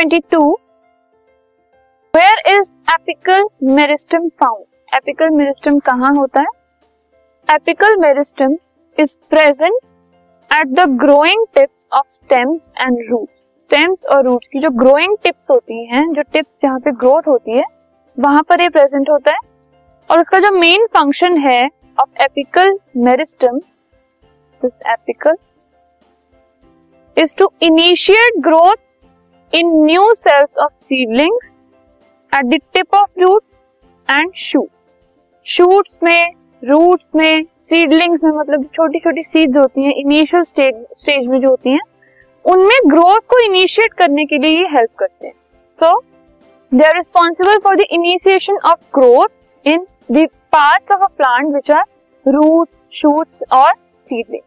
22 where is apical meristem found apical meristem कहाँ होता है? Apical meristem is present at the growing tip of stems and roots stems और roots की जो growing tips होती हैं, जो टिप्स जहाँ पे ग्रोथ होती है, वहाँ पर ये प्रेजेंट होता है। और उसका जो मेन फ़ंक्शन है of apical meristem this apical is to initiate growth in new cells of seedlings at the tip of roots and shoot. shoots में रूट्स में सीडलिंग्स में मतलब छोटी छोटी सीड्स होती हैं इनिशियल स्टेज स्टेज में जो होती हैं, उनमें ग्रोथ को इनिशिएट करने के लिए ये हेल्प करते हैं so they are responsible for the initiation of growth in the parts of a plant which are root shoots और seedlings